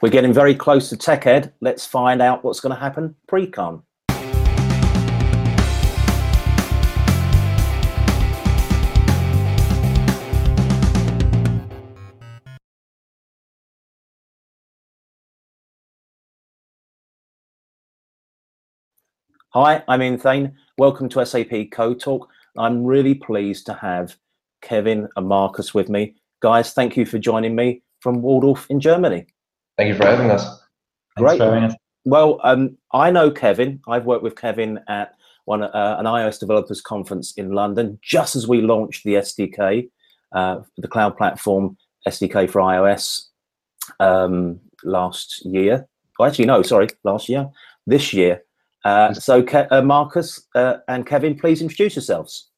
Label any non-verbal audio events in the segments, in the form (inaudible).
We're getting very close to TechEd. Let's find out what's going to happen pre-con. Hi, I'm Ian Thain. Welcome to SAP Code Talk. I'm really pleased to have Kevin and Marcus with me. Guys, thank you for joining me from Walldorf in Germany. Thank you for having us. Great. For having us. Well, um, I know Kevin. I've worked with Kevin at one uh, an iOS developers conference in London, just as we launched the SDK, uh, the cloud platform SDK for iOS um, last year. Well, actually, no, sorry, last year. This year. Uh, so, Ke- uh, Marcus uh, and Kevin, please introduce yourselves.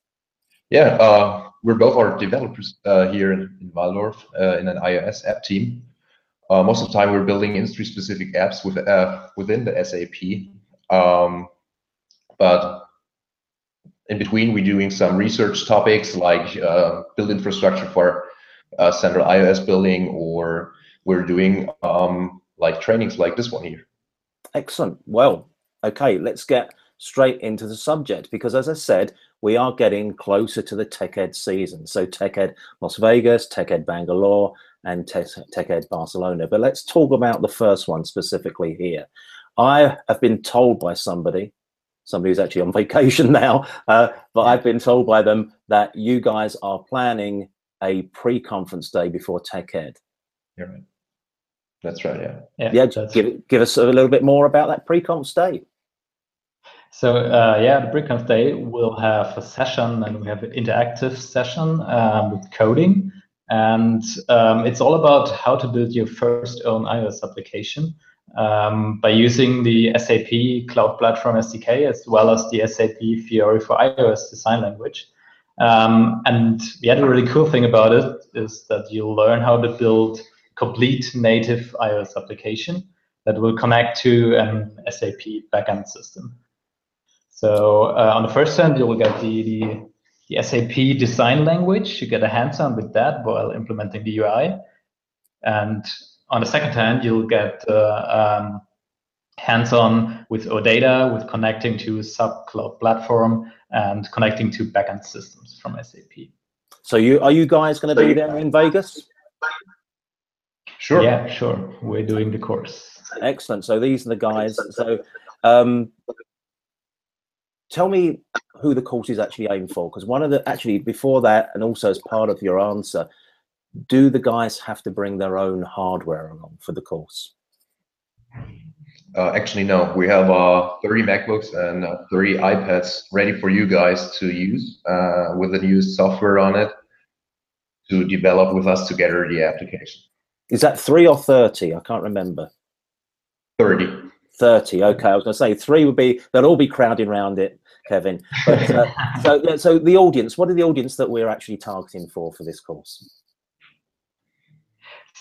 Yeah, uh, we're both our developers uh, here in, in Walldorf uh, in an iOS app team. Uh, most of the time, we're building industry-specific apps with, uh, within the SAP. Um, but in between, we're doing some research topics like uh, build infrastructure for uh, central iOS building, or we're doing um, like trainings like this one here. Excellent. Well, okay, let's get straight into the subject because, as I said, we are getting closer to the TechEd season. So, TechEd Las Vegas, TechEd Bangalore, and Tech, TechEd Barcelona. But let's talk about the first one specifically here. I have been told by somebody, somebody who's actually on (laughs) vacation now, uh, but I've been told by them that you guys are planning a pre-conference day before TechEd. You're right. That's right. Yeah. Yeah, that's- give, give us a little bit more about that pre-conference day. So uh, yeah, the PreConf Day will have a session, and we have an interactive session um, with coding, and um, it's all about how to build your first own iOS application um, by using the SAP Cloud Platform SDK as well as the SAP Fiori for iOS design language. Um, and the other really cool thing about it is that you'll learn how to build complete native iOS application that will connect to an SAP backend system. So uh, on the first hand, you will get the, the, the SAP design language. You get a hands-on with that while implementing the UI. And on the second hand, you'll get uh, um, hands-on with OData, with connecting to SAP cloud platform and connecting to backend systems from SAP. So, you are you guys going to be there in Vegas? Sure. Yeah, sure. We're doing the course. Excellent. So these are the guys. So, um, tell me who the course is actually aimed for. Because one of the actually before that, and also as part of your answer, do the guys have to bring their own hardware along for the course? Uh, actually, no. We have uh, 30 MacBooks and uh, 30 iPads ready for you guys to use uh, with the new software on it to develop with us together the application. Is that three or thirty? I can't remember. 30. Thirty. Okay, I was going to say three would be. They'll all be crowding around it, Kevin. (laughs) But, uh, so, yeah, so the audience. What are the audience that we're actually targeting for for this course?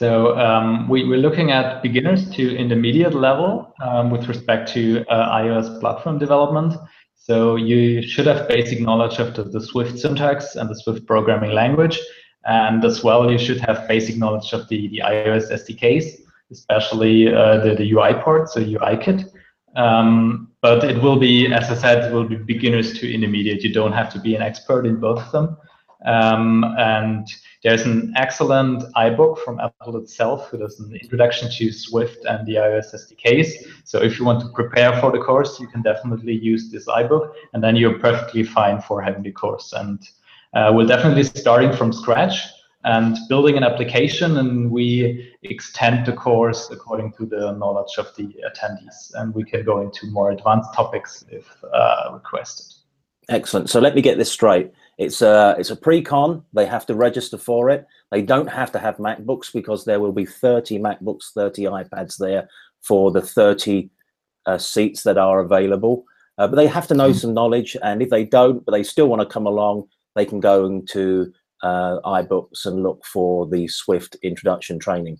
So um, we, we're looking at beginners to intermediate level um, with respect to uh, iOS platform development. So you should have basic knowledge of the, the Swift syntax and the Swift programming language. And as well, you should have basic knowledge of the, the iOS SDKs, especially uh, the, the UI part, so UIKit. Um, but it will be, as I said, it will be beginners to intermediate. You don't have to be an expert in both of them. Um, and there's an excellent iBook from Apple itself, who does an introduction to Swift and the iOS SDKs. So if you want to prepare for the course, you can definitely use this iBook, and then you're perfectly fine for having the course. And uh, we're definitely starting from scratch and building an application, and we extend the course according to the knowledge of the attendees, and we can go into more advanced topics if uh, requested. Excellent. So let me get this straight. It's a it's a pre-con. They have to register for it. They don't have to have MacBooks because there will be 30 MacBooks, 30 iPads there for the 30 uh, seats that are available. Uh, but they have to know some knowledge, and if they don't, but they still want to come along, they can go into uh, iBooks and look for the Swift introduction training.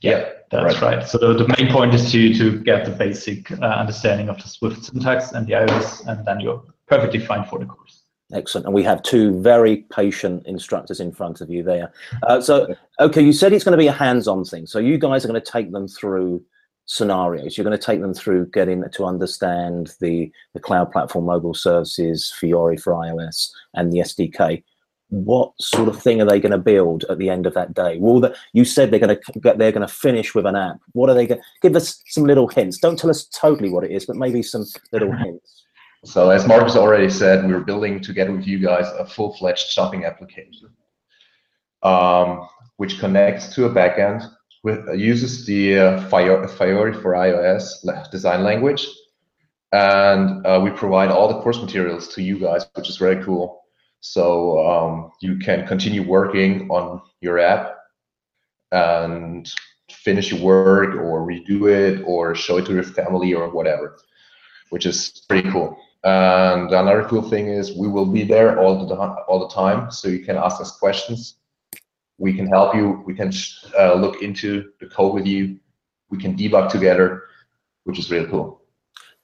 Yeah, that's right. So the main point is to to get the basic uh, understanding of the Swift syntax and the iOS, and then you're perfectly fine for the course. Excellent. And we have two very patient instructors in front of you there. Uh, so, okay, you said it's going to be a hands-on thing. So you guys are going to take them through scenarios. You're going to take them through getting to understand the, the cloud platform mobile services, Fiori for iOS, and the SDK. What sort of thing are they going to build at the end of that day? Well, the, you said they're going to get, they're going to finish with an app. What are they going? to Give us some little hints. Don't tell us totally what it is, but maybe some little (laughs) hints. So as Marcus already said, we're building together with you guys a full-fledged shopping application, um, which connects to a backend, with uh, uses the uh, Fiori for iOS design language, and uh, we provide all the course materials to you guys, which is very cool. So um, you can continue working on your app and finish your work or redo it or show it to your family or whatever, which is pretty cool. And another cool thing is we will be there all the all the time, so you can ask us questions. We can help you. We can uh, look into the code with you. We can debug together, which is really cool.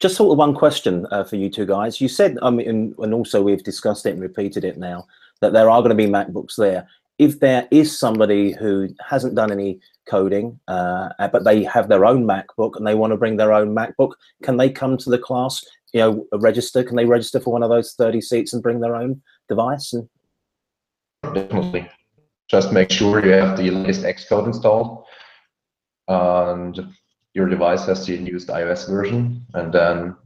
Just sort of one question uh, for you two guys. You said, um, and, and also we've discussed it and repeated it now, that there are going to be MacBooks there. If there is somebody who hasn't done any coding, uh, but they have their own MacBook and they want to bring their own MacBook, can they come to the class? You know, register? Can they register for one of those thirty seats and bring their own device? And definitely, just make sure you have the latest Xcode installed, and your device has the newest iOS version, and then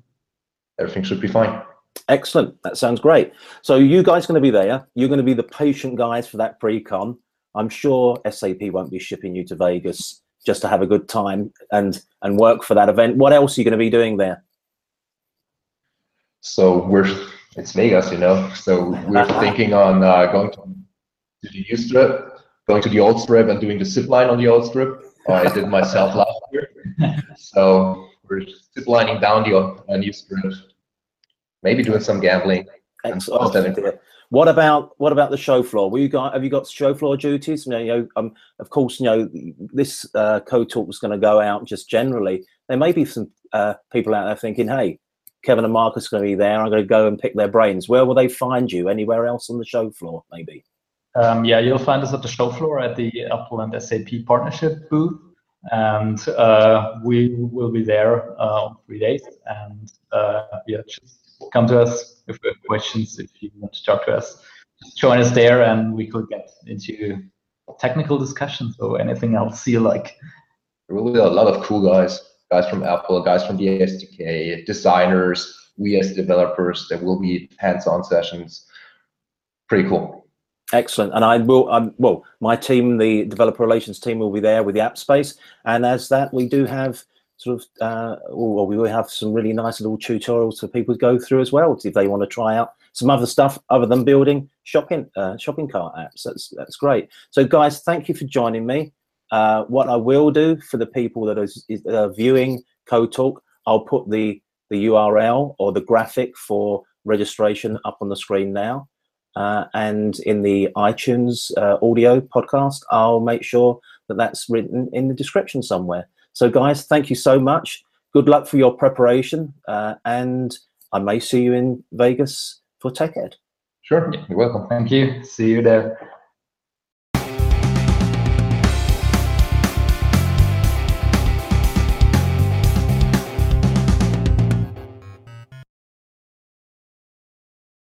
everything should be fine. Excellent. That sounds great. So you guys going to be there. You're going to be the patient guys for that pre-con. I'm sure SAP won't be shipping you to Vegas just to have a good time and and work for that event. What else are you going to be doing there? So we're it's Vegas, you know. So we're (laughs) thinking on uh, going to, to the new strip, going to the old strip, and doing the zip line on the old strip. I did myself last. (laughs) So we're zip lining down the uh, new strip, maybe doing some gambling. Excellent. What about what about the show floor? Will you got have you got show floor duties? You know, um, of course, you know this uh, code talk was going to go out just generally. There may be some uh, people out there thinking, "Hey, Kevin and Marcus are going to be there. I'm going to go and pick their brains. Where will they find you? Anywhere else on the show floor, maybe?" Um, yeah, you'll find us at the show floor at the Apple and SAP partnership booth, and uh, we will be there uh, three days. And uh, yeah, just come to us if you have questions, if you want to talk to us. Just join us there and we could get into technical discussions or anything else you like. There will be a lot of cool guys, guys from Apple, guys from the SDK, designers, we as developers. There will be hands-on sessions. Pretty cool. Excellent. And I will, um, well, my team, the developer relations team will be there with the app space. And as that, we do have sort of, uh, well, we will have some really nice little tutorials for people to go through as well if they want to try out some other stuff other than building shopping uh, shopping cart apps. That's that's great. So guys, thank you for joining me. Uh, what I will do for the people that are uh, viewing Code Talk, I'll put the the URL or the graphic for registration up on the screen now. Uh, and in the iTunes uh, audio podcast, I'll make sure that that's written in the description somewhere. So, guys, thank you so much. Good luck for your preparation, uh, and I may see you in Vegas for TechEd. Sure, you're welcome. Thank you. See you there.